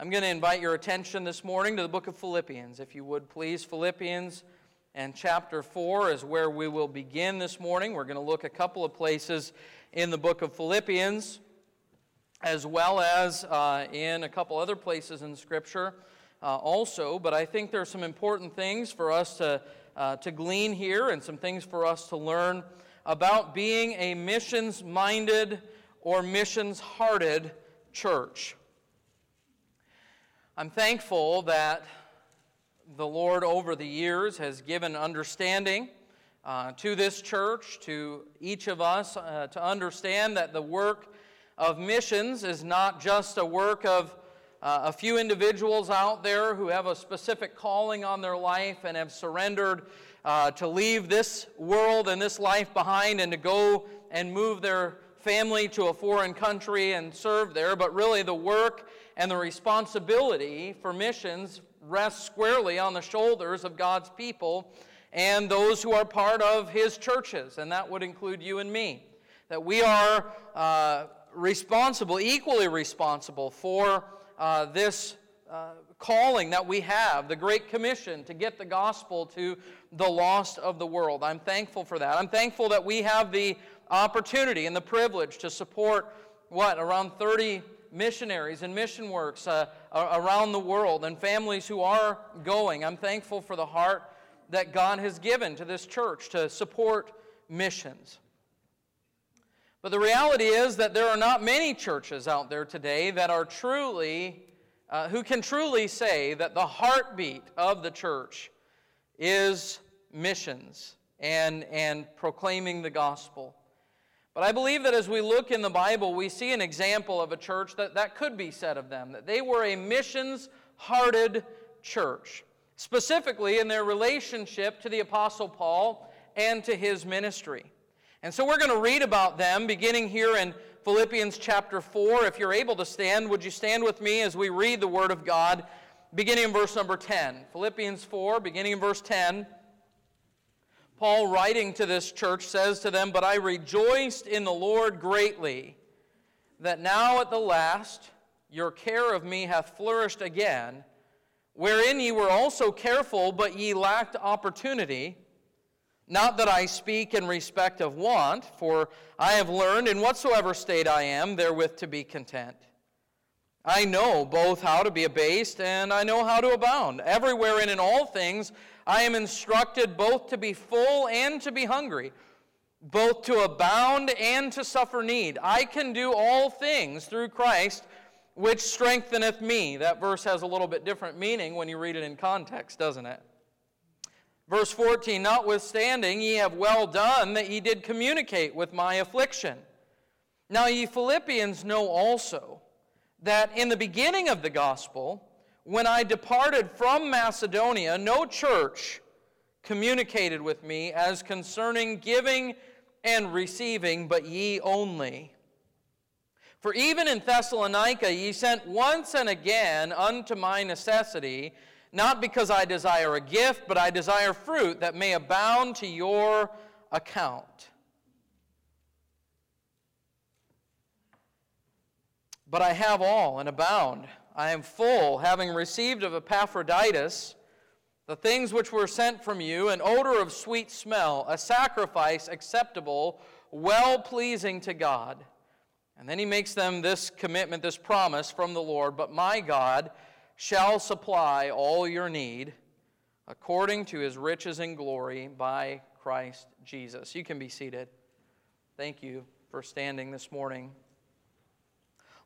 I'm going to invite your attention this morning to the book of Philippians. If you would please, Philippians and chapter 4 is where we will begin this morning. We're going to look a couple of places in the book of Philippians, as well as uh, in a couple other places in Scripture uh, also. But I think there are some important things for us to, uh, to glean here and some things for us to learn about being a missions minded or missions hearted church. I'm thankful that the Lord over the years has given understanding uh, to this church, to each of us, uh, to understand that the work of missions is not just a work of uh, a few individuals out there who have a specific calling on their life and have surrendered uh, to leave this world and this life behind and to go and move their family to a foreign country and serve there, but really the work and the responsibility for missions rests squarely on the shoulders of God's people and those who are part of His churches, and that would include you and me. That we are uh, responsible, equally responsible for uh, this uh, calling that we have, the Great Commission to get the gospel to the lost of the world. I'm thankful for that. I'm thankful that we have the opportunity and the privilege to support what, around 30 missionaries and mission works uh, around the world and families who are going. I'm thankful for the heart that God has given to this church to support missions. But the reality is that there are not many churches out there today that are truly, uh, who can truly say that the heartbeat of the church is missions and, and proclaiming the gospel. But I believe that as we look in the Bible, we see an example of a church that, that could be said of them, that they were a missions hearted church, specifically in their relationship to the Apostle Paul and to his ministry. And so we're going to read about them beginning here in Philippians chapter 4. If you're able to stand, would you stand with me as we read the Word of God, beginning in verse number 10? Philippians 4, beginning in verse 10. Paul, writing to this church, says to them, But I rejoiced in the Lord greatly that now at the last your care of me hath flourished again, wherein ye were also careful, but ye lacked opportunity. Not that I speak in respect of want, for I have learned in whatsoever state I am, therewith to be content. I know both how to be abased and I know how to abound. Everywhere and in all things I am instructed both to be full and to be hungry, both to abound and to suffer need. I can do all things through Christ, which strengtheneth me. That verse has a little bit different meaning when you read it in context, doesn't it? Verse 14 Notwithstanding, ye have well done that ye did communicate with my affliction. Now, ye Philippians know also that in the beginning of the gospel, when I departed from Macedonia, no church communicated with me as concerning giving and receiving, but ye only. For even in Thessalonica ye sent once and again unto my necessity, not because I desire a gift, but I desire fruit that may abound to your account. But I have all and abound. I am full, having received of Epaphroditus the things which were sent from you, an odor of sweet smell, a sacrifice acceptable, well pleasing to God. And then he makes them this commitment, this promise from the Lord But my God shall supply all your need according to his riches and glory by Christ Jesus. You can be seated. Thank you for standing this morning.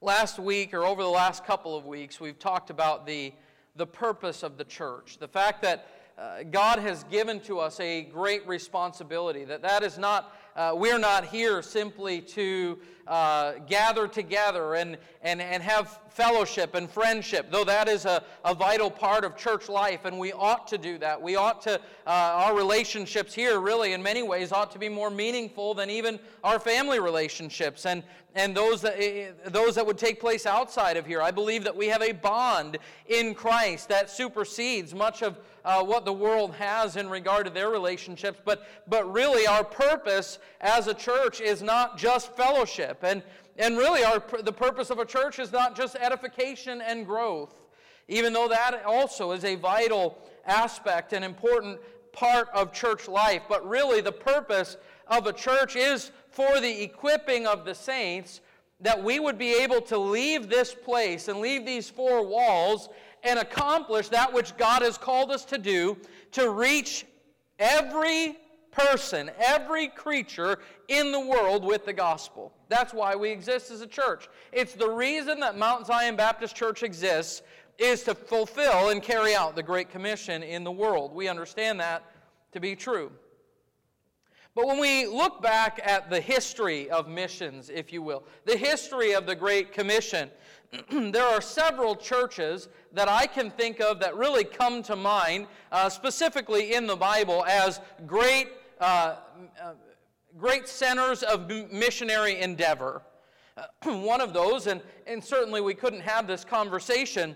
Last week, or over the last couple of weeks, we've talked about the, the purpose of the church. The fact that uh, God has given to us a great responsibility, that that is not uh, we're not here simply to uh, gather together and, and, and have fellowship and friendship, though that is a, a vital part of church life, and we ought to do that. We ought to, uh, our relationships here, really, in many ways, ought to be more meaningful than even our family relationships and, and those, that, eh, eh, those that would take place outside of here. I believe that we have a bond in Christ that supersedes much of uh, what the world has in regard to their relationships, but, but really our purpose as a church is not just fellowship. Fellowship. And, and really, our, the purpose of a church is not just edification and growth, even though that also is a vital aspect and important part of church life. But really, the purpose of a church is for the equipping of the saints that we would be able to leave this place and leave these four walls and accomplish that which God has called us to do to reach every person, every creature in the world with the gospel. That's why we exist as a church. It's the reason that Mount Zion Baptist Church exists is to fulfill and carry out the Great Commission in the world. We understand that to be true. But when we look back at the history of missions, if you will, the history of the Great Commission, there are several churches that I can think of that really come to mind, uh, specifically in the Bible, as great, Uh, uh, great centers of missionary endeavor. Uh, one of those, and, and certainly we couldn't have this conversation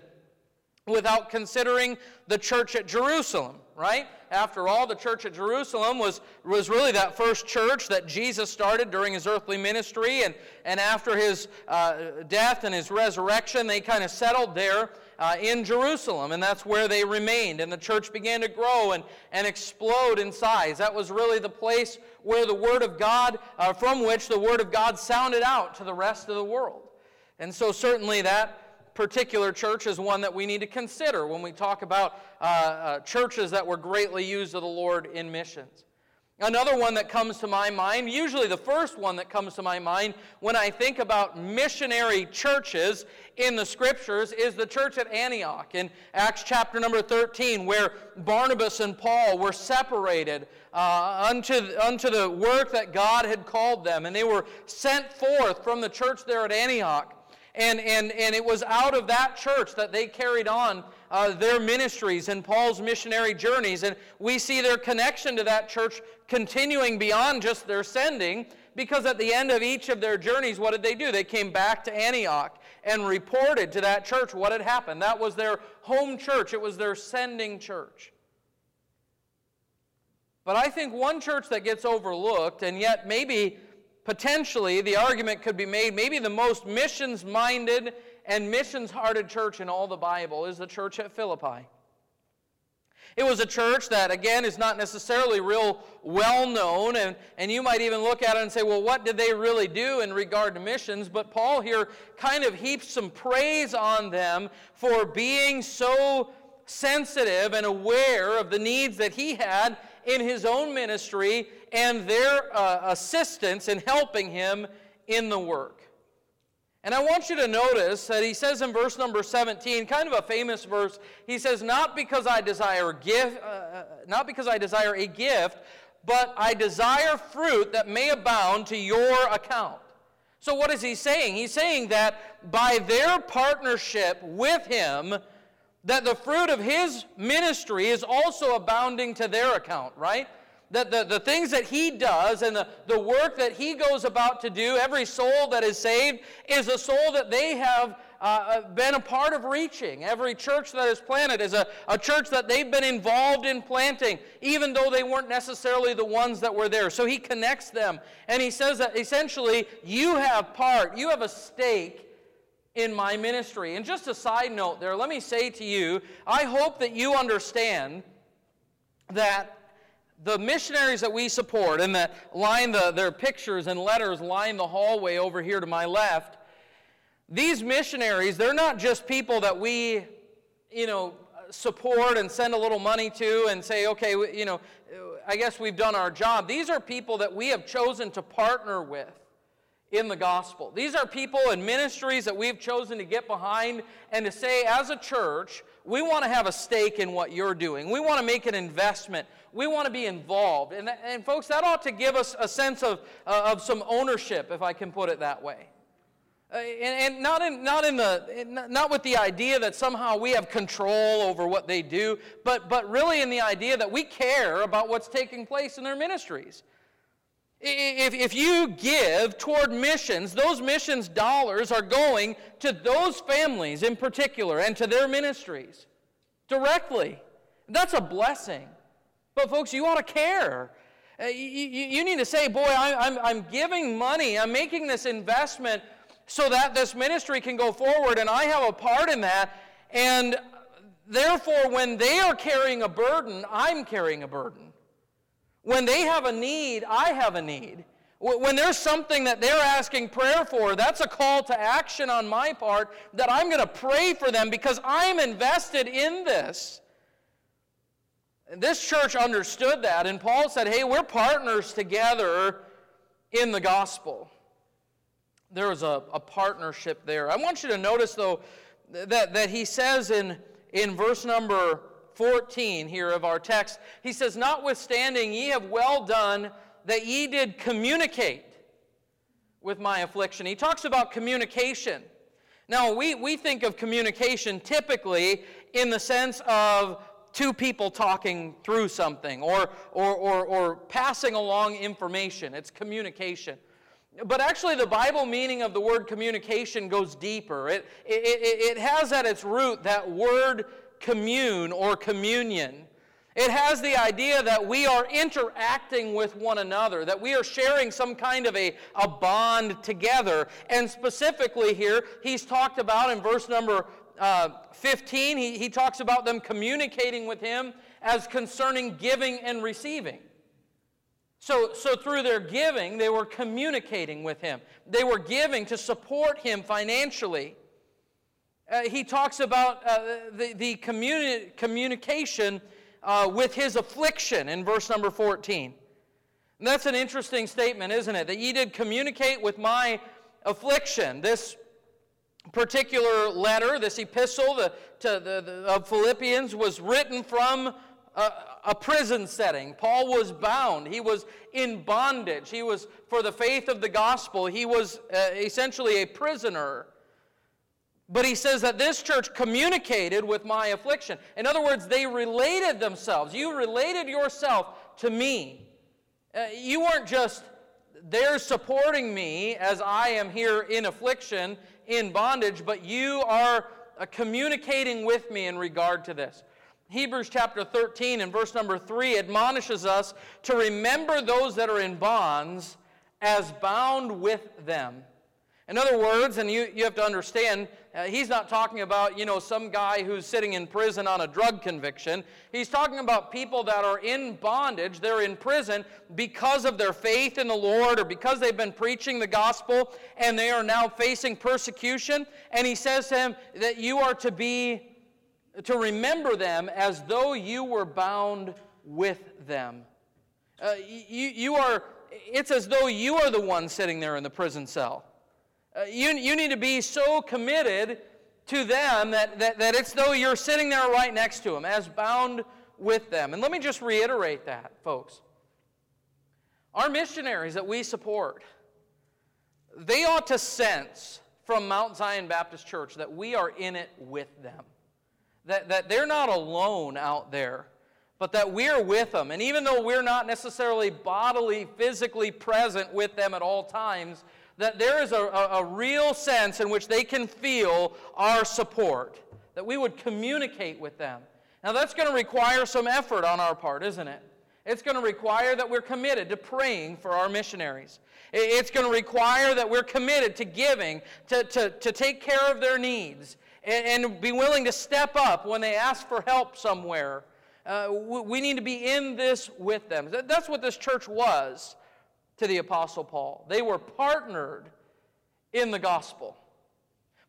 without considering the church at Jerusalem, right? After all, the church at Jerusalem was, was really that first church that Jesus started during his earthly ministry. And, and after his uh, death and his resurrection, they kind of settled there uh, in Jerusalem. And that's where they remained. And the church began to grow and, and explode in size. That was really the place where the Word of God, uh, from which the Word of God sounded out to the rest of the world. And so, certainly, that particular church is one that we need to consider when we talk about uh, uh, churches that were greatly used of the Lord in missions. Another one that comes to my mind, usually the first one that comes to my mind when I think about missionary churches in the scriptures, is the church at Antioch in Acts chapter number 13, where Barnabas and Paul were separated uh, unto, unto the work that God had called them, and they were sent forth from the church there at Antioch. And, and, and it was out of that church that they carried on uh, their ministries and Paul's missionary journeys. And we see their connection to that church continuing beyond just their sending, because at the end of each of their journeys, what did they do? They came back to Antioch and reported to that church what had happened. That was their home church, it was their sending church. But I think one church that gets overlooked, and yet maybe potentially the argument could be made maybe the most missions minded and missions hearted church in all the Bible is the church at Philippi. It was a church that, again, is not necessarily real well known, and, and you might even look at it and say, well, what did they really do in regard to missions? But Paul here kind of heaps some praise on them for being so sensitive and aware of the needs that he had in his own ministry and their uh, assistance in helping him in the work. And I want you to notice that he says in verse number 17, kind of a famous verse, he says, Not because I desire gift, uh, uh, not because I desire a gift, but I desire fruit that may abound to your account. So, what is he saying? He's saying that by their partnership with him, that the fruit of his ministry is also abounding to their account, right? That the, the things that he does and the, the work that he goes about to do, every soul that is saved, is a soul that they have uh, uh, been a part of reaching. Every church that is planted is a, a church that they've been involved in planting, even though they weren't necessarily the ones that were there. So he connects them. And he says that essentially, you have part, you have a stake in my ministry. And just a side note there, let me say to you, I hope that you understand that the missionaries that we support and that line the, their pictures and letters line the hallway over here to my left, these missionaries, they're not just people that we, you know, support and send a little money to and say, okay, you know, I guess we've done our job. These are people that we have chosen to partner with in the gospel. These are people and ministries that we've chosen to get behind and to say, as a church, we want to have a stake in what you're doing. We want to make an investment. We want to be involved. And, and folks, that ought to give us a sense of, uh, of some ownership, if I can put it that way. Uh, and, and, not, in, not, in the, not with the idea that somehow we have control over what they do, but, but really in the idea that we care about what's taking place in their ministries. If, if you give toward missions, those missions dollars are going to those families in particular and to their ministries directly. That's a blessing. But, folks, you ought to care. Uh, you, need to say, Boy, I'm, I'm giving money, I'm making this investment so that this ministry can go forward, and I have a part in that. And therefore, when they are carrying a burden, I'm carrying a burden. When they have a need, I have a need. When there's something that they're asking prayer for, that's a call to action on my part that I'm going to pray for them because I'm invested in this. This church understood that, and Paul said, Hey, we're partners together in the gospel. There was a, a partnership there. I want you to notice, though, that, that he says in, in verse number 14 here of our text, he says, Notwithstanding, ye have well done that ye did communicate with my affliction. He talks about communication. Now, we, we think of communication typically in the sense of two people talking through something or, or, or, or passing along information. It's communication. But actually, the Bible meaning of the word communication goes deeper. It, it, it, has at its root that word commune or communion. It has the idea that we are interacting with one another, that we are sharing some kind of a, a bond together. And specifically here, he's talked about in verse number uh, 15, he, he talks about them communicating with him as concerning giving and receiving. So, so through their giving, they were communicating with him. They were giving to support him financially. Uh, he talks about uh, the, the communi- communication uh, with his affliction in verse number 14. And that's an interesting statement, isn't it? That ye did communicate with my affliction. This particular letter, this epistle the, to the, the, of Philippians, was written from a, a prison setting. Paul was bound. He was in bondage. He was, for the faith of the gospel, he was uh, essentially a prisoner. But he says that this church communicated with my affliction. In other words, they related themselves. You related yourself to me. Uh, you weren't just there supporting me as I am here in affliction, in bondage, but you are uh, communicating with me in regard to this. Hebrews chapter 13 and verse number 3 admonishes us to remember those that are in bonds as bound with them. In other words, and you, you have to understand, uh, he's not talking about, you know, some guy who's sitting in prison on a drug conviction. He's talking about people that are in bondage. They're in prison because of their faith in the Lord or because they've been preaching the gospel and they are now facing persecution. And he says to him that you are to be, to remember them as though you were bound with them. Uh, you, you are, it's as though you are the one sitting there in the prison cell. Uh, you, you need to be so committed to them that, that, that it's though you're sitting there right next to them, as bound with them. And let me just reiterate that, folks. Our missionaries that we support, they ought to sense from Mount Zion Baptist Church that we are in it with them. That, that they're not alone out there, but that we're with them. And even though we're not necessarily bodily, physically present with them at all times, that there is a, a, a real sense in which they can feel our support, that we would communicate with them. Now, that's going to require some effort on our part, isn't it? It's going to require that we're committed to praying for our missionaries. It's going to require that we're committed to giving, to, to, to take care of their needs, and, and be willing to step up when they ask for help somewhere. Uh, we need to be in this with them. That's what this church was to the Apostle Paul. They were partnered in the gospel.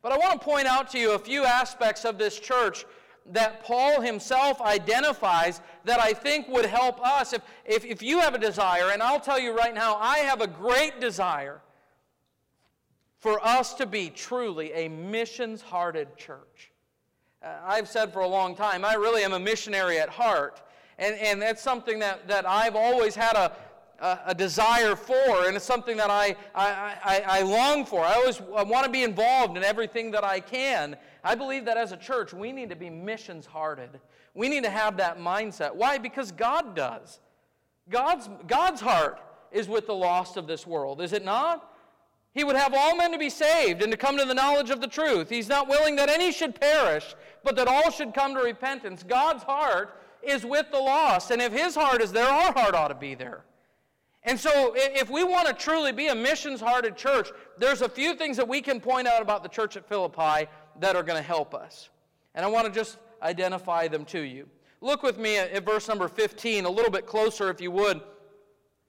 But I want to point out to you a few aspects of this church that Paul himself identifies that I think would help us. If, if, if you have a desire, and I'll tell you right now, I have a great desire for us to be truly a missions hearted church. Uh, I've said for a long time, I really am a missionary at heart. And, and that's something that, that I've always had a, a, desire for, and it's something that I, I, I, I long for. I always I want to be involved in everything that I can. I believe that as a church, we need to be missions hearted. We need to have that mindset. Why? Because God does. God's, God's heart is with the lost of this world, is it not? He would have all men to be saved and to come to the knowledge of the truth. He's not willing that any should perish, but that all should come to repentance. God's heart is with the lost, and if His heart is there, our heart ought to be there. And so, if we want to truly be a missions hearted church, there's a few things that we can point out about the church at Philippi that are going to help us. And I want to just identify them to you. Look with me at, verse number 15, a little bit closer, if you would.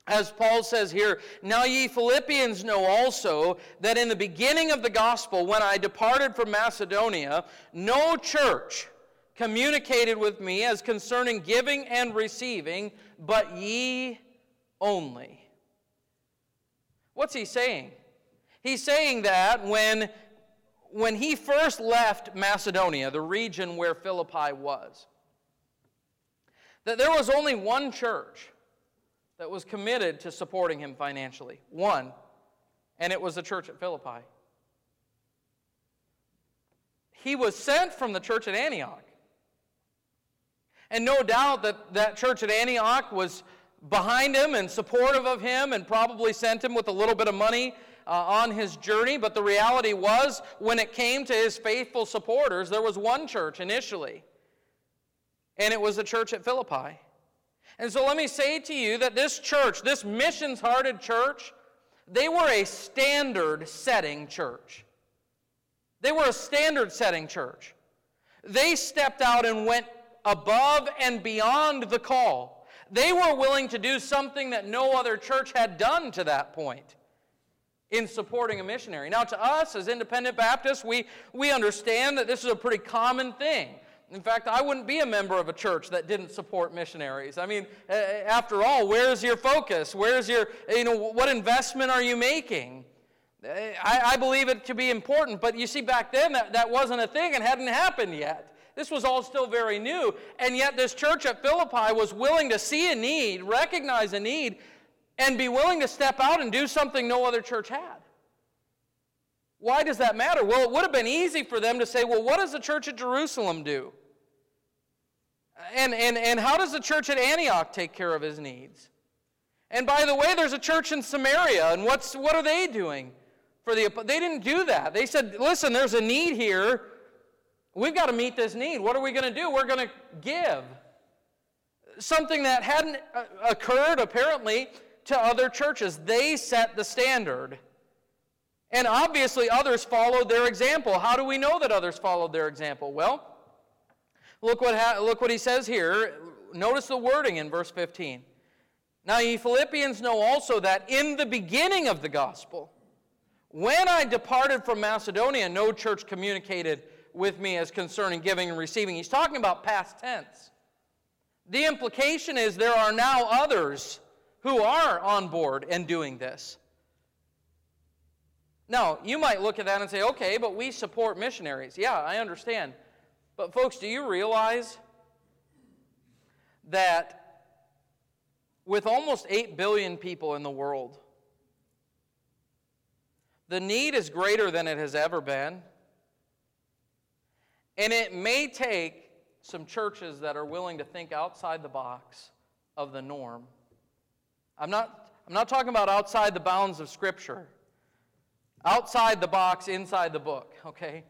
As Paul says here, Now ye Philippians know also that in the beginning of the gospel, when I departed from Macedonia, no church communicated with me as concerning giving and receiving, but ye only. What's he saying? He's saying that when, when he first left Macedonia, the region where Philippi was, that there was only one church that was committed to supporting him financially. One. And it was the church at Philippi. He was sent from the church at Antioch. And no doubt that that church at Antioch was behind him and supportive of him and probably sent him with a little bit of money uh, on his journey. But the reality was, when it came to his faithful supporters, there was one church initially, and it was the church at Philippi. And so let me say to you that this church, this missions hearted church, they were a standard setting church. They were a standard setting church. They stepped out and went above and beyond the call they were willing to do something that no other church had done to that point in supporting a missionary. Now, to us as independent Baptists, we, we understand that this is a pretty common thing. In fact, I wouldn't be a member of a church that didn't support missionaries. I mean, after all, where's your focus? Where's your, you know, what investment are you making? I, I believe it to be important, but you see, back then that, that wasn't a thing and hadn't happened yet. This was all still very new. And yet, this church at Philippi was willing to see a need, recognize a need, and be willing to step out and do something no other church had. Why does that matter? Well, it would have been easy for them to say, well, what does the church at Jerusalem do? And, and, and how does the church at Antioch take care of his needs? And by the way, there's a church in Samaria, and what's, what are they doing? For the, they didn't do that. They said, listen, there's a need here. We've got to meet this need. What are we going to do? We're going to give. Something that hadn't uh, occurred, apparently, to other churches. They set the standard. And obviously, others followed their example. How do we know that others followed their example? Well, look what, ha- look what he says here. Notice the wording in verse 15. Now, ye Philippians know also that in the beginning of the gospel, when I departed from Macedonia, no church communicated with me as concerning giving and receiving. He's talking about past tense. The implication is there are now others who are on board and doing this. Now, you might look at that and say, okay, but we support missionaries. Yeah, I understand. But, folks, do you realize that with almost 8 billion people in the world, the need is greater than it has ever been? And it may take some churches that are willing to think outside the box of the norm. I'm not, I'm not talking about outside the bounds of Scripture, outside the box, inside the book, okay?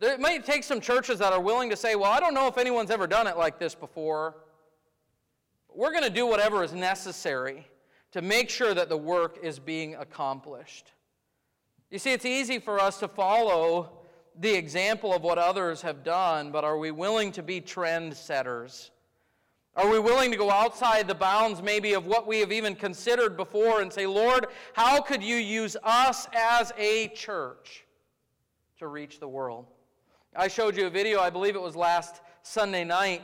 It may take some churches that are willing to say, well, I don't know if anyone's ever done it like this before. We're going to do whatever is necessary to make sure that the work is being accomplished. You see, it's easy for us to follow the example of what others have done, but are we willing to be trendsetters? Are we willing to go outside the bounds, maybe, of what we have even considered before and say, Lord, how could you use us as a church to reach the world? I showed you a video, I believe it was last Sunday night,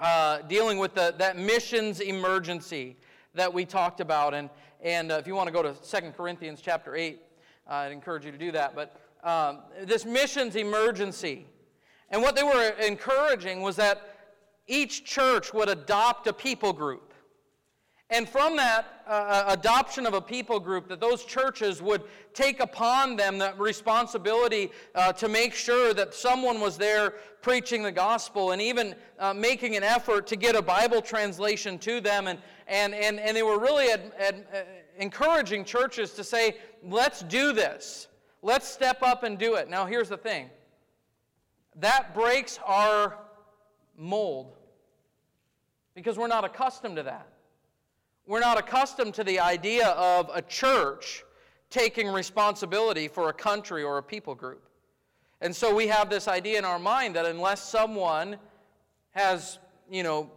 uh, dealing with the, that missions emergency that we talked about. And, and uh, if you want to go to 2 Corinthians chapter 8, uh, I'd encourage you to do that. But um, this missions emergency. And what they were encouraging was that each church would adopt a people group. And from that uh, uh, adoption of a people group, that those churches would take upon them the responsibility uh, to make sure that someone was there preaching the gospel and even uh, making an effort to get a Bible translation to them. And, and, and, and they were really ad, ad, uh, encouraging churches to say, let's do this. Let's step up and do it. Now, here's the thing that breaks our mold because we're not accustomed to that. We're not accustomed to the idea of a church taking responsibility for a country or a people group. And so we have this idea in our mind that unless someone has, you know,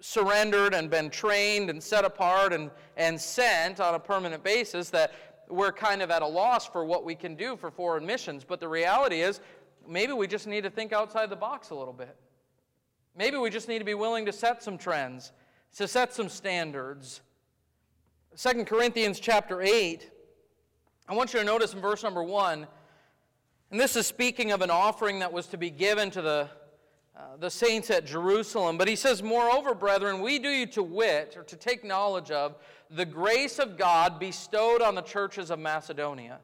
surrendered and been trained and set apart and, and sent on a permanent basis, that we're kind of at a loss for what we can do for foreign missions. But the reality is, maybe we just need to think outside the box a little bit. Maybe we just need to be willing to set some trends, to set some standards. Second Corinthians chapter 8, I want you to notice in verse number 1, and this is speaking of an offering that was to be given to the, uh, the saints at Jerusalem. But he says, Moreover, brethren, we do you to wit, or to take knowledge of, the grace of God bestowed on the churches of Macedonia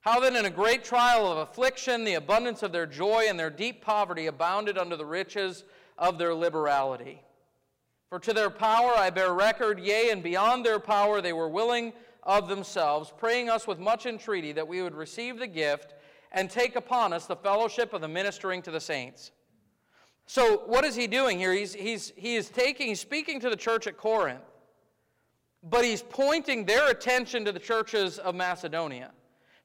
how that in a great trial of affliction, the abundance of their joy and their deep poverty abounded under the riches of their liberality. For to their power I bear record, yea, and beyond their power they were willing of themselves, praying us with much entreaty that we would receive the gift and take upon us the fellowship of the ministering to the saints. So, what is he doing here? He's, he's, he is taking, he's speaking to the church at Corinth, but he's pointing their attention to the churches of Macedonia.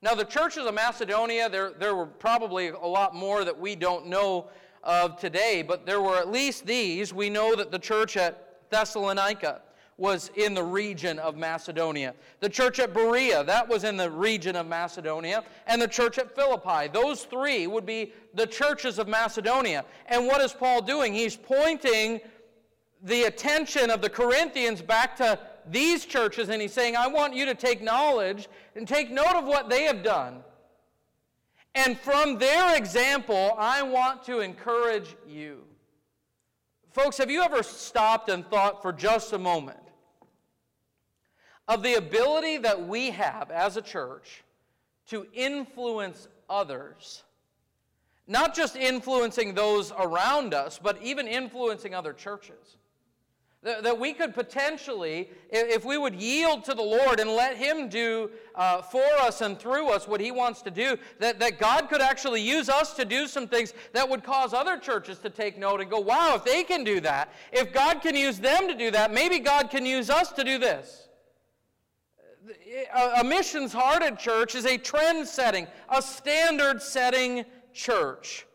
Now, the churches of Macedonia, there, there were probably a lot more that we don't know of today, but there were at least these. We know that the church at Thessalonica was in the region of Macedonia. The church at Berea, that was in the region of Macedonia. And the church at Philippi. Those three would be the churches of Macedonia. And what is Paul doing? He's pointing the attention of the Corinthians back to these churches, and he's saying, I want you to take knowledge and take note of what they have done. And from their example, I want to encourage you. Folks, have you ever stopped and thought for just a moment of the ability that we have as a church to influence others? Not just influencing those around us, but even influencing other churches. That we could potentially, if we would yield to the Lord and let Him do uh, for us and through us what He wants to do, that, that God could actually use us to do some things that would cause other churches to take note and go, wow, if they can do that, if God can use them to do that, maybe God can use us to do this. A, missions hearted church is a trend setting, a standard setting church.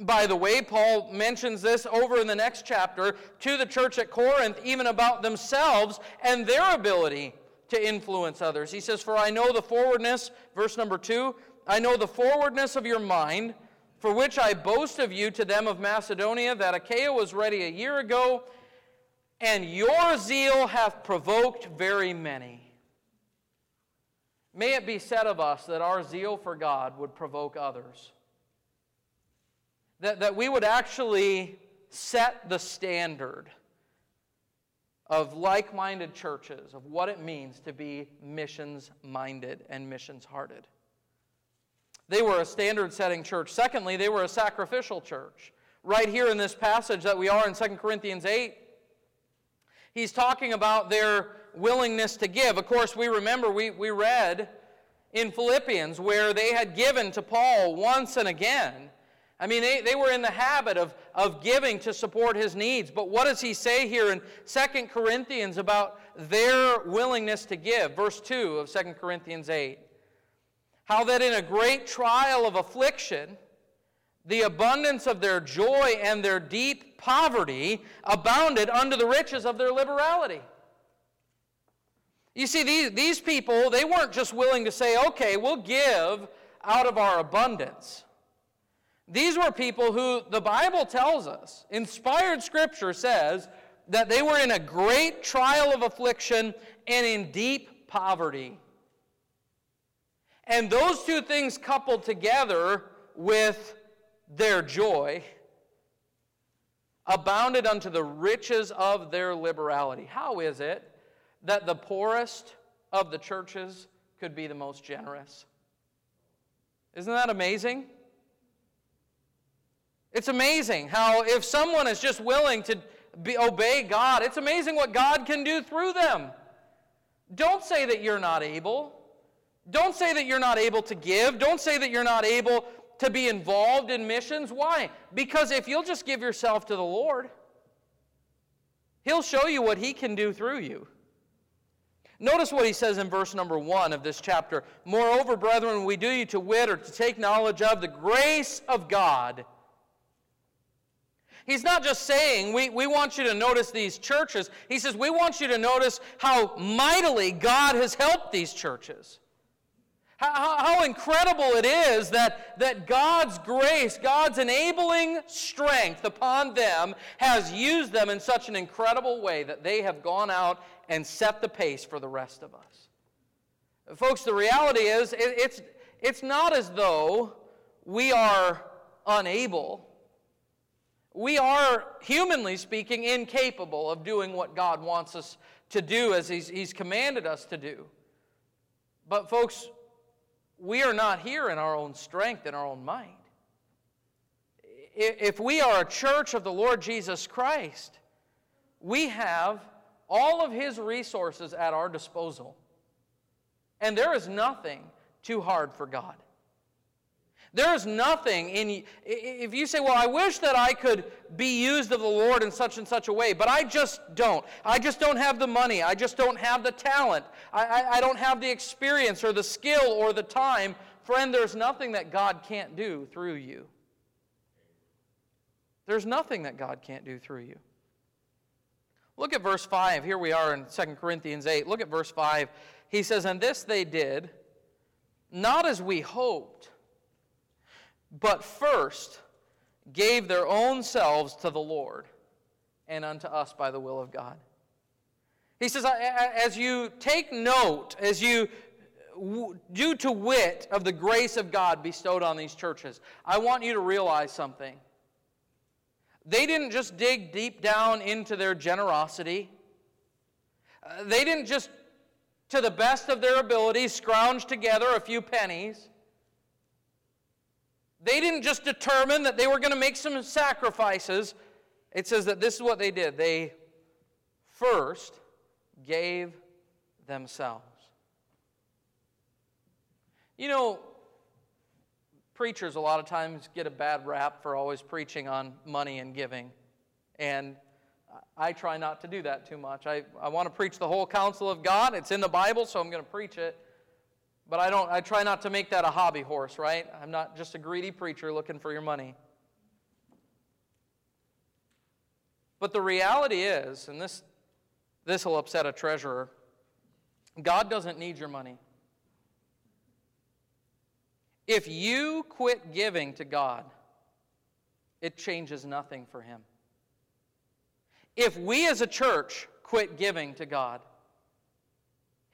By the way, Paul mentions this over in the next chapter to the church at Corinth, even about themselves and their ability to influence others. He says, For I know the forwardness, verse number two, I know the forwardness of your mind, for which I boast of you to them of Macedonia, that Achaia was ready a year ago, and your zeal hath provoked very many. May it be said of us that our zeal for God would provoke others. That, that we would actually set the standard of like minded churches, of what it means to be missions minded and missions hearted. They were a standard setting church. Secondly, they were a sacrificial church. Right here in this passage that we are in 2 Corinthians 8, he's talking about their willingness to give. Of course, we remember we, we read in Philippians where they had given to Paul once and again. I mean, they, they were in the habit of, of giving to support his needs. But what does he say here in 2 Corinthians about their willingness to give? Verse 2 of 2 Corinthians 8. How that in a great trial of affliction, the abundance of their joy and their deep poverty abounded unto the riches of their liberality. You see, these, these people, they weren't just willing to say, okay, we'll give out of our abundance. These were people who the Bible tells us, inspired scripture says, that they were in a great trial of affliction and in deep poverty. And those two things coupled together with their joy abounded unto the riches of their liberality. How is it that the poorest of the churches could be the most generous? Isn't that amazing? It's amazing how, if someone is just willing to be, obey God, it's amazing what God can do through them. Don't say that you're not able. Don't say that you're not able to give. Don't say that you're not able to be involved in missions. Why? Because if you'll just give yourself to the Lord, He'll show you what He can do through you. Notice what he says in verse number one of this chapter. Moreover, brethren, we do you to wit or to take knowledge of the grace of God. He's not just saying, we, we want you to notice these churches. He says, we want you to notice how mightily God has helped these churches. How, how, incredible it is that, that God's grace, God's enabling strength upon them has used them in such an incredible way that they have gone out and set the pace for the rest of us. Folks, the reality is it, it's, it's not as though we are unable. We are, humanly speaking, incapable of doing what God wants us to do as He's, he's commanded us to do. But, folks, we are not here in our own strength, in our own might. If we are a church of the Lord Jesus Christ, we have all of His resources at our disposal. And there is nothing too hard for God. There is nothing in if you say, "Well, I wish that I could be used of the Lord in such and such a way," but I just don't. I just don't have the money. I just don't have the talent. I, I, I don't have the experience or the skill or the time. Friend, there's nothing that God can't do through you. There's nothing that God can't do through you. Look at verse 5. Here we are in 2 Corinthians 8. Look at verse 5. He says, And this they did, not as we hoped but first gave their own selves to the Lord and unto us by the will of God. He says, as you take note, as you do to wit of the grace of God bestowed on these churches, I want you to realize something. They didn't just dig deep down into their generosity. Uh, they didn't just, to the best of their ability, scrounge together a few pennies. They didn't just determine that they were going to make some sacrifices. It says that this is what they did. They first gave themselves. You know, preachers a lot of times get a bad rap for always preaching on money and giving. And I try not to do that too much. I, I want to preach the whole counsel of God. It's in the Bible, so I'm going to preach it. But I don't I try not to make that a hobby horse, right? I'm not just a greedy preacher looking for your money. But the reality is, and this this will upset a treasurer, God doesn't need your money. If you quit giving to God, it changes nothing for him. If we as a church quit giving to God,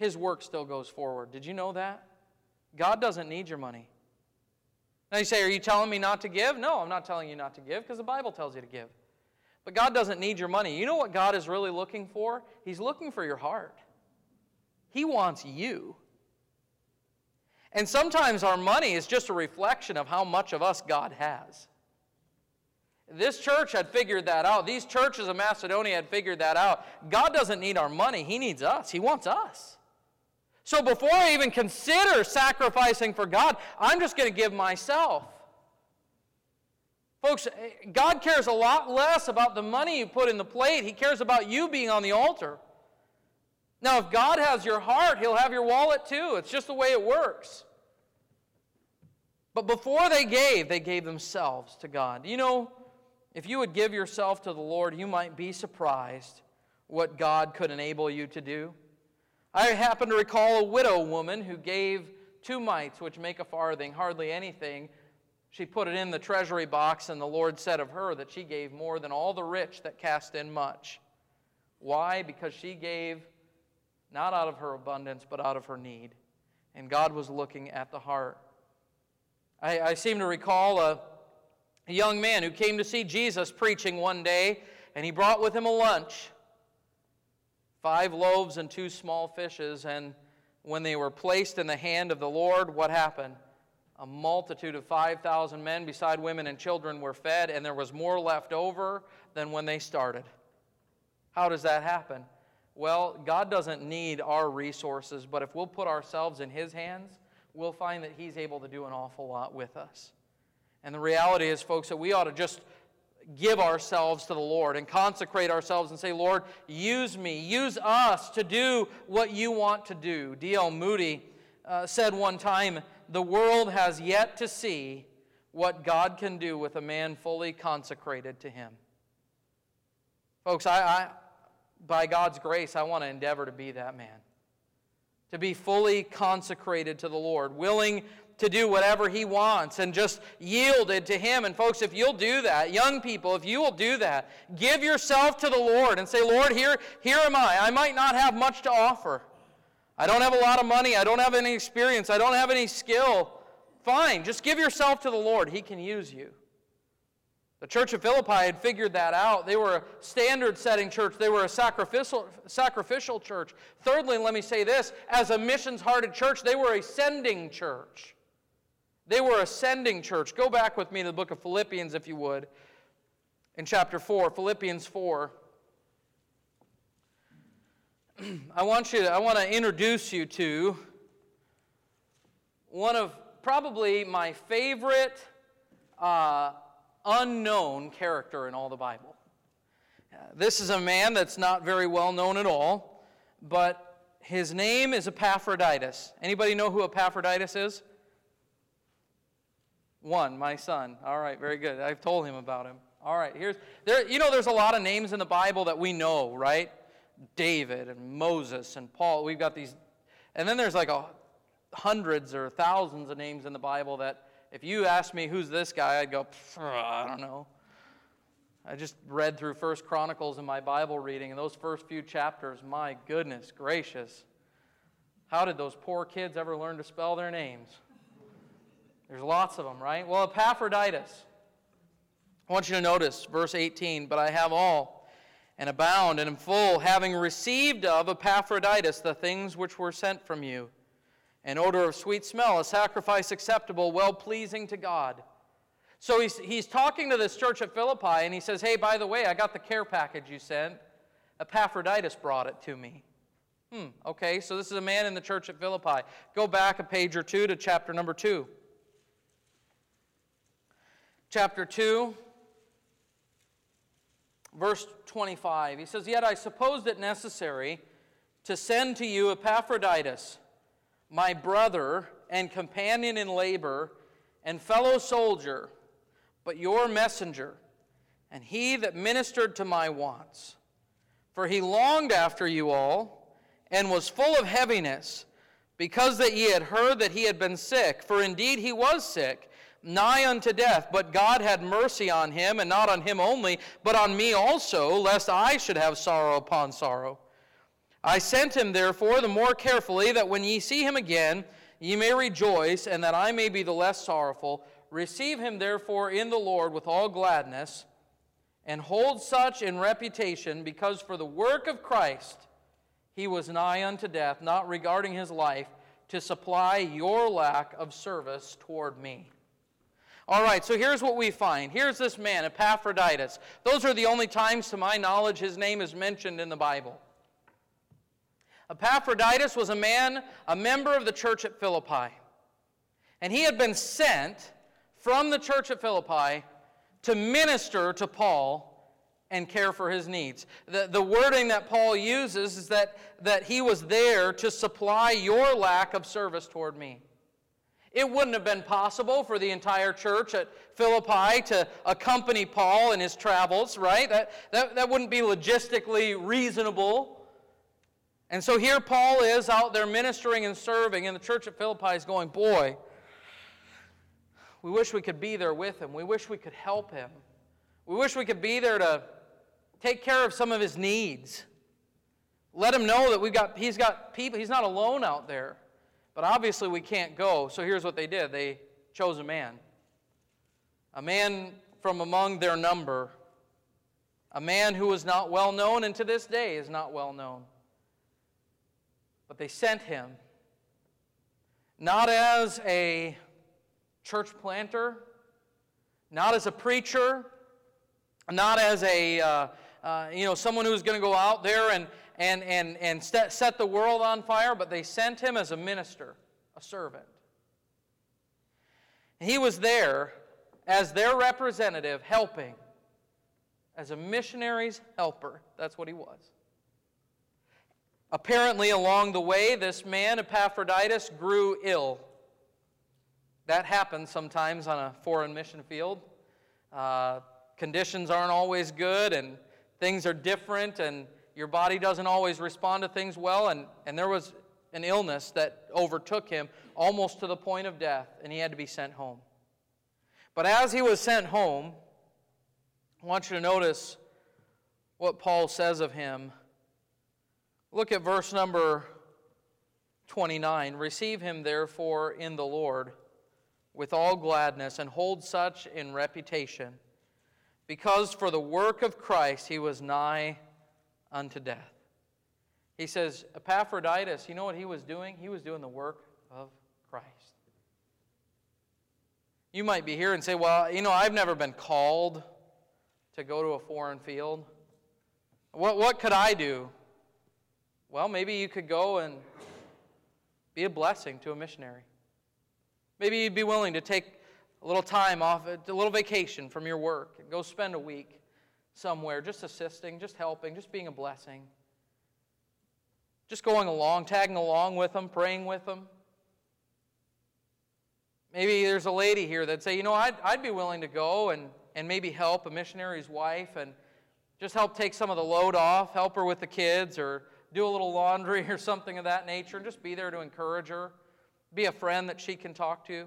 his work still goes forward. Did you know that? God doesn't need your money. Now you say, Are you telling me not to give? No, I'm not telling you not to give because the Bible tells you to give. But God doesn't need your money. You know what God is really looking for? He's looking for your heart. He wants you. And sometimes our money is just a reflection of how much of us God has. This church had figured that out. These churches of Macedonia had figured that out. God doesn't need our money, He needs us. He wants us. So before I even consider sacrificing for God, I'm just going to give myself. Folks, eh, God cares a lot less about the money you put in the plate. He cares about you being on the altar. Now, if God has your heart, He'll have your wallet too. It's just the way it works. But before they gave, they gave themselves to God. You know, if you would give yourself to the Lord, you might be surprised what God could enable you to do. I happen to recall a widow woman who gave two mites, which make a farthing, hardly anything. She put it in the treasury box, and the Lord said of her that she gave more than all the rich that cast in much. Why? Because she gave not out of her abundance, but out of her need. And God was looking at the heart. I, I seem to recall a, a young man who came to see Jesus preaching one day, and he brought with him a lunch five loaves and two small fishes. And when they were placed in the hand of the Lord, what happened? A multitude of 5,000 men, beside women and children, were fed, and there was more left over than when they started. How does that happen? Well, God doesn't need our resources, but if we'll put ourselves in His hands, we'll find that He's able to do an awful lot with us. And the reality is, folks, that we ought to just give ourselves to the Lord and consecrate ourselves and say, Lord, use me, use us to do what you want to do. D.L. Moody uh, said one time, The world has yet to see what God can do with a man fully consecrated to him. Folks, I, I by God's grace, I want to endeavor to be that man. To be fully consecrated to the Lord, willing to do whatever he wants and just yielded to him. And folks, if you'll do that, young people, if you will do that, give yourself to the Lord and say, Lord, here, here am I. I might not have much to offer. I don't have a lot of money. I don't have any experience. I don't have any skill. Fine, just give yourself to the Lord. He can use you. The church of Philippi had figured that out. They were a standard setting church, they were a sacrificial, sacrificial church. Thirdly, let me say this as a missions hearted church, they were a sending church. They were ascending church. Go back with me to the book of Philippians, if you would, in chapter 4, Philippians 4. I want you to, I want to introduce you to one of probably my favorite uh, unknown character in all the Bible. Uh, this is a man that's not very well known at all, but his name is Epaphroditus. Anybody know who Epaphroditus is? One, my son. All right, very good. I've told him about him. All right, here's there. You know, there's a lot of names in the Bible that we know, right? David and Moses and Paul. We've got these, and then there's like a hundreds or thousands of names in the Bible that if you asked me who's this guy, I'd go, I don't know. I just read through First Chronicles in my Bible reading, and those first few chapters, my goodness gracious, how did those poor kids ever learn to spell their names? There's lots of them, right? Well, Epaphroditus. I want you to notice verse 18, but I have all and abound and am full, having received of Epaphroditus the things which were sent from you, an odor of sweet smell, a sacrifice acceptable, well pleasing to God. So he's, he's talking to this church at Philippi, and he says, Hey, by the way, I got the care package you sent. Epaphroditus brought it to me. Hmm, okay, so this is a man in the church at Philippi. Go back a page or two to chapter number two chapter 2, verse 25. He says, Yet I supposed it necessary to send to you Epaphroditus, my brother and companion in labor and fellow soldier, but your messenger, and he that ministered to my wants. For he longed after you all, and was full of heaviness, because that ye had heard that he had been sick. For indeed he was sick nigh unto death. But God had mercy on him, and not on him only, but on me also, lest I should have sorrow upon sorrow. I sent him therefore the more carefully, that when ye see him again, ye may rejoice, and that I may be the less sorrowful. Receive him therefore in the Lord with all gladness, and hold such in reputation, because for the work of Christ he was nigh unto death, not regarding his life, to supply your lack of service toward me. All right, so here's what we find. Here's this man, Epaphroditus. Those are the only times, to my knowledge, his name is mentioned in the Bible. Epaphroditus was a man, a member of the church at Philippi. And he had been sent from the church at Philippi to minister to Paul and care for his needs. The, the wording that Paul uses is that, that he was there to supply your lack of service toward me. It wouldn't have been possible for the entire church at Philippi to accompany Paul in his travels, right? That, that, that wouldn't be logistically reasonable. And so here Paul is out there ministering and serving, and the church at Philippi is going, Boy, we wish we could be there with him. We wish we could help him. We wish we could be there to take care of some of his needs. Let him know that we've got, he's got people, he's not alone out there. But obviously, we can't go. So here's what they did they chose a man. A man from among their number. A man who was not well known and to this day is not well known. But they sent him not as a church planter, not as a preacher, not as a uh, uh, you know someone who's going to go out there and and, and, and set the world on fire, but they sent him as a minister, a servant. He was there as their representative, helping as a missionary's helper. That's what he was. Apparently, along the way, this man, Epaphroditus, grew ill. That happens sometimes on a foreign mission field. Uh, conditions aren't always good, and things are different, and your body doesn't always respond to things well. And, and there was an illness that overtook him almost to the point of death, and he had to be sent home. But as he was sent home, I want you to notice what Paul says of him. Look at verse number 29. Receive him, therefore, in the Lord with all gladness, and hold such in reputation, because for the work of Christ he was nigh unto death. He says, Epaphroditus, you know what he was doing? He was doing the work of Christ. You might be here and say, Well, you know, I've never been called to go to a foreign field. What, what could I do? Well, maybe you could go and be a blessing to a missionary. Maybe you'd be willing to take a little time off, a little vacation from your work, and go spend a week somewhere just assisting, just helping, just being a blessing. Just going along, tagging along with them, praying with them. Maybe there's a lady here that'd say, you know, I'd, I'd be willing to go and, and maybe help a missionary's wife and just help take some of the load off, help her with the kids, or do a little laundry or something of that nature, and just be there to encourage her, be a friend that she can talk to.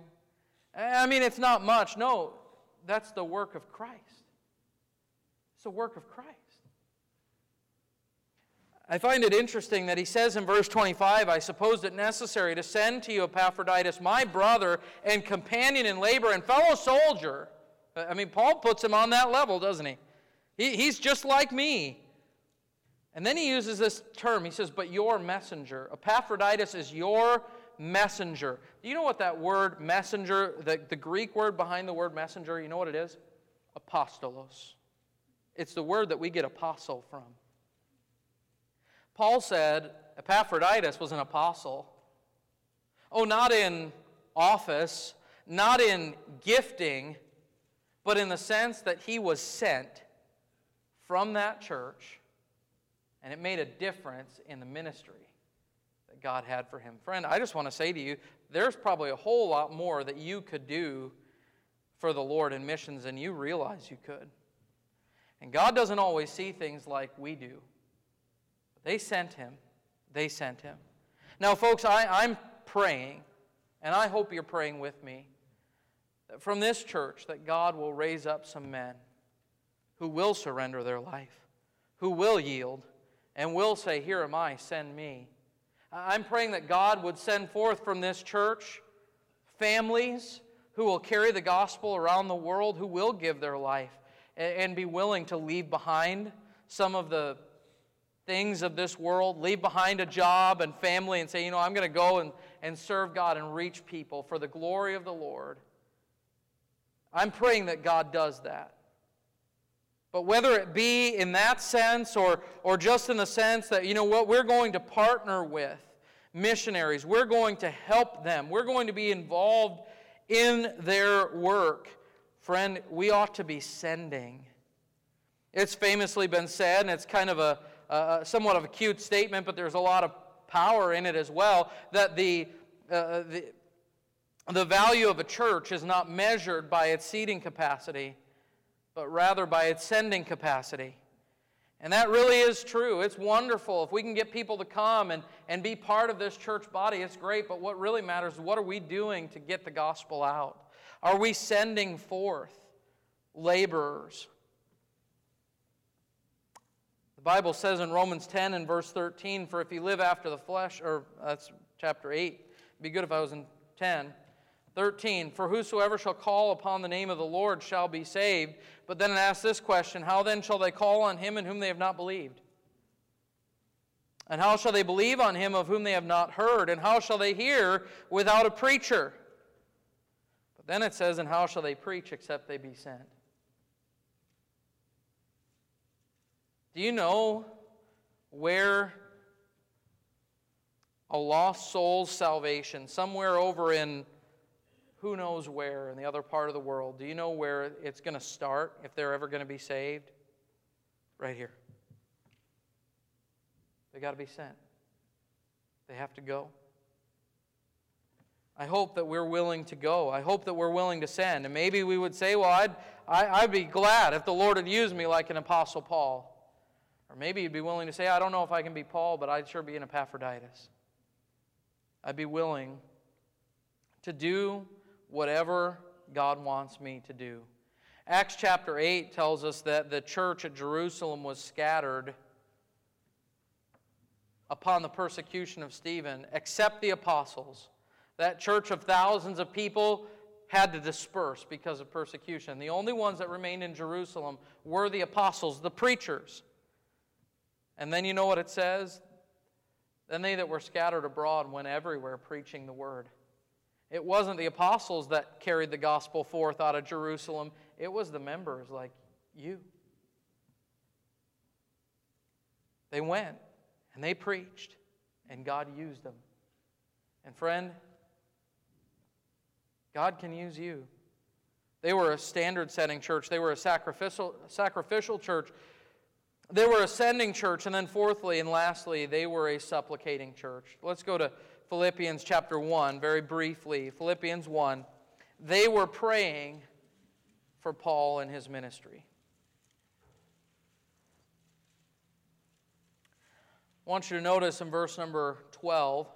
I mean, it's not much. No, that's the work of Christ. It's the work of Christ. I find it interesting that he says in verse 25, I suppose it necessary to send to you Epaphroditus, my brother and companion in labor and fellow soldier. I mean, Paul puts him on that level, doesn't he? he he's just like me. And then he uses this term. He says, But your messenger. Epaphroditus is your messenger. Do you know what that word messenger, the, the Greek word behind the word messenger, you know what it is? Apostolos. It's the word that we get apostle from. Paul said Epaphroditus was an apostle. Oh, not in office, not in gifting, but in the sense that he was sent from that church, and it made a difference in the ministry that God had for him. Friend, I just want to say to you there's probably a whole lot more that you could do for the Lord in missions than you realize you could. And God doesn't always see things like we do. They sent him. They sent him. Now, folks, I, I'm praying, and I hope you're praying with me, from this church that God will raise up some men who will surrender their life, who will yield, and will say, Here am I, send me. I'm praying that God would send forth from this church families who will carry the gospel around the world, who will give their life and be willing to leave behind some of the things of this world, leave behind a job and family, and say, you know, I'm going to go and, and serve God and reach people for the glory of the Lord. I'm praying that God does that. But whether it be in that sense or, or just in the sense that, you know what, we're going to partner with missionaries, we're going to help them, we're going to be involved in their work, friend, we ought to be sending. It's famously been said, and it's kind of a, uh, somewhat of a cute statement, but there's a lot of power in it as well, that the, uh, the, the value of a church is not measured by its seating capacity, but rather by its sending capacity. And that really is true. It's wonderful. If we can get people to come and, and be part of this church body, it's great. But what really matters is what are we doing to get the gospel out? Are we sending forth laborers? The Bible says in Romans 10 and verse 13, For if you live after the flesh, or that's chapter 8, it'd be good if I was in 10. 13, For whosoever shall call upon the name of the Lord shall be saved. But then it asks this question How then shall they call on him in whom they have not believed? And how shall they believe on him of whom they have not heard? And how shall they hear without a preacher? But then it says, And how shall they preach except they be sent? Do you know where a lost soul's salvation, somewhere over in who knows where in the other part of the world, do you know where it's going to start if they're ever going to be saved? Right here. They got to be sent, they have to go. I hope that we're willing to go. I hope that we're willing to send. And maybe we would say, well, I'd, I, I'd be glad if the Lord had used me like an Apostle Paul. Or maybe you'd be willing to say, I don't know if I can be Paul, but I'd sure be an Epaphroditus. I'd be willing to do whatever God wants me to do. Acts chapter 8 tells us that the church at Jerusalem was scattered upon the persecution of Stephen, except the apostles. That church of thousands of people had to disperse because of persecution. The only ones that remained in Jerusalem were the apostles, the preachers. And then you know what it says? Then they that were scattered abroad went everywhere preaching the word. It wasn't the apostles that carried the gospel forth out of Jerusalem, it was the members like you. They went and they preached, and God used them. And friend, God can use you. They were a standard setting church, they were a sacrificial, sacrificial church. They were a sending church, and then fourthly and lastly, they were a supplicating church. Let's go to Philippians chapter 1 very briefly. Philippians 1. They were praying for Paul and his ministry. I want you to notice in verse number 12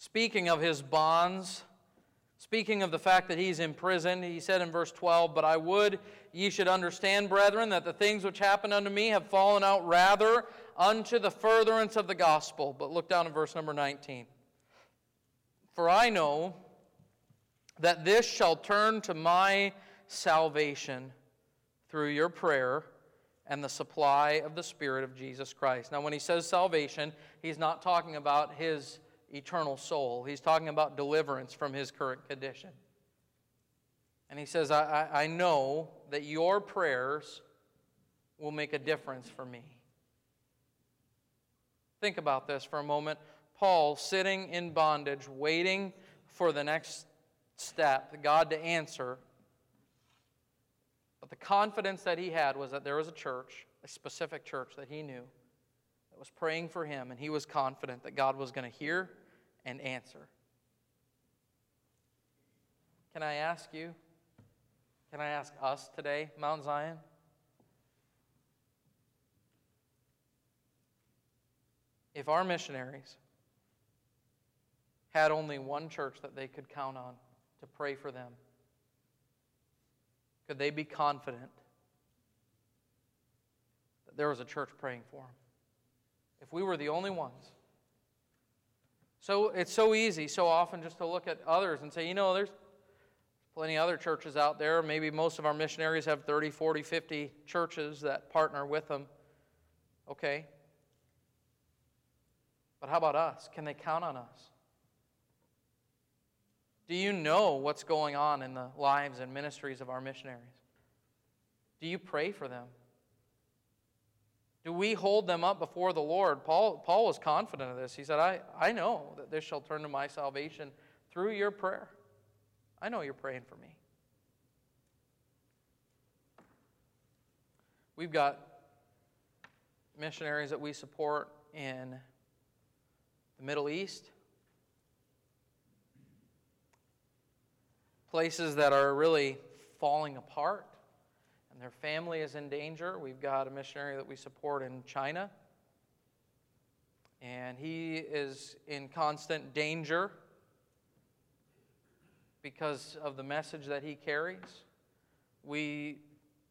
Speaking of his bonds, speaking of the fact that he's in prison, he said in verse 12, But I would ye should understand, brethren, that the things which happened unto me have fallen out rather unto the furtherance of the gospel. But look down in verse number 19. For I know that this shall turn to my salvation through your prayer and the supply of the Spirit of Jesus Christ. Now, when he says salvation, he's not talking about his eternal soul. He's talking about deliverance from his current condition. And he says, I, I, I know that your prayers will make a difference for me. Think about this for a moment. Paul sitting in bondage, waiting for the next step, God to answer. But the confidence that he had was that there was a church, a specific church that he knew, that was praying for him, and he was confident that God was going to hear and answer. Can I ask you? Can I ask us today, Mount Zion? If our missionaries had only one church that they could count on to pray for them, could they be confident that there was a church praying for them? If we were the only ones, so it's so easy, so often, just to look at others and say, you know, there's plenty of other churches out there. Maybe most of our missionaries have 30, 40, 50 churches that partner with them. Okay. But how about us? Can they count on us? Do you know what's going on in the lives and ministries of our missionaries? Do you pray for them? Do we hold them up before the Lord? Paul, Paul was confident of this. He said, I, I know that this shall turn to my salvation through your prayer. I know you're praying for me. We've got missionaries that we support in the Middle East, places that are really falling apart their family is in danger. We've got a missionary that we support in China, and he is in constant danger because of the message that he carries. We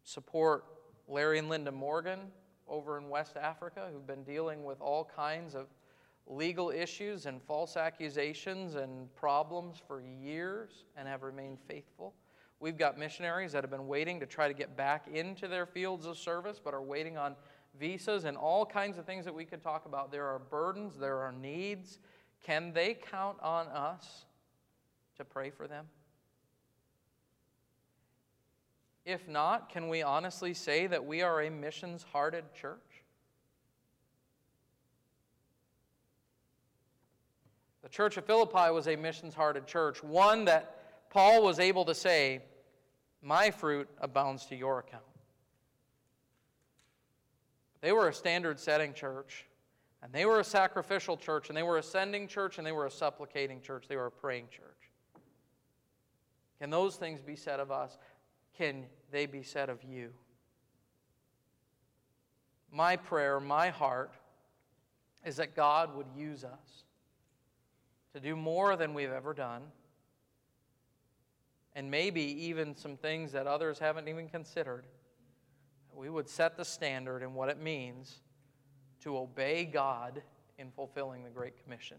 support Larry and Linda Morgan over in West Africa who've been dealing with all kinds of legal issues and false accusations and problems for years and have remained faithful. We've got missionaries that have been waiting to try to get back into their fields of service, but are waiting on visas and all kinds of things that we could talk about. There are burdens, there are needs. Can they count on us to pray for them? If not, can we honestly say that we are a missions hearted church? The church of Philippi was a missions hearted church, one that Paul was able to say, My fruit abounds to your account. They were a standard setting church, and they were a sacrificial church, and they were a sending church, and they were a supplicating church. They were a praying church. Can those things be said of us? Can they be said of you? My prayer, my heart, is that God would use us to do more than we've ever done, and maybe even some things that others haven't even considered. We would set the standard in what it means to obey God in fulfilling the Great Commission.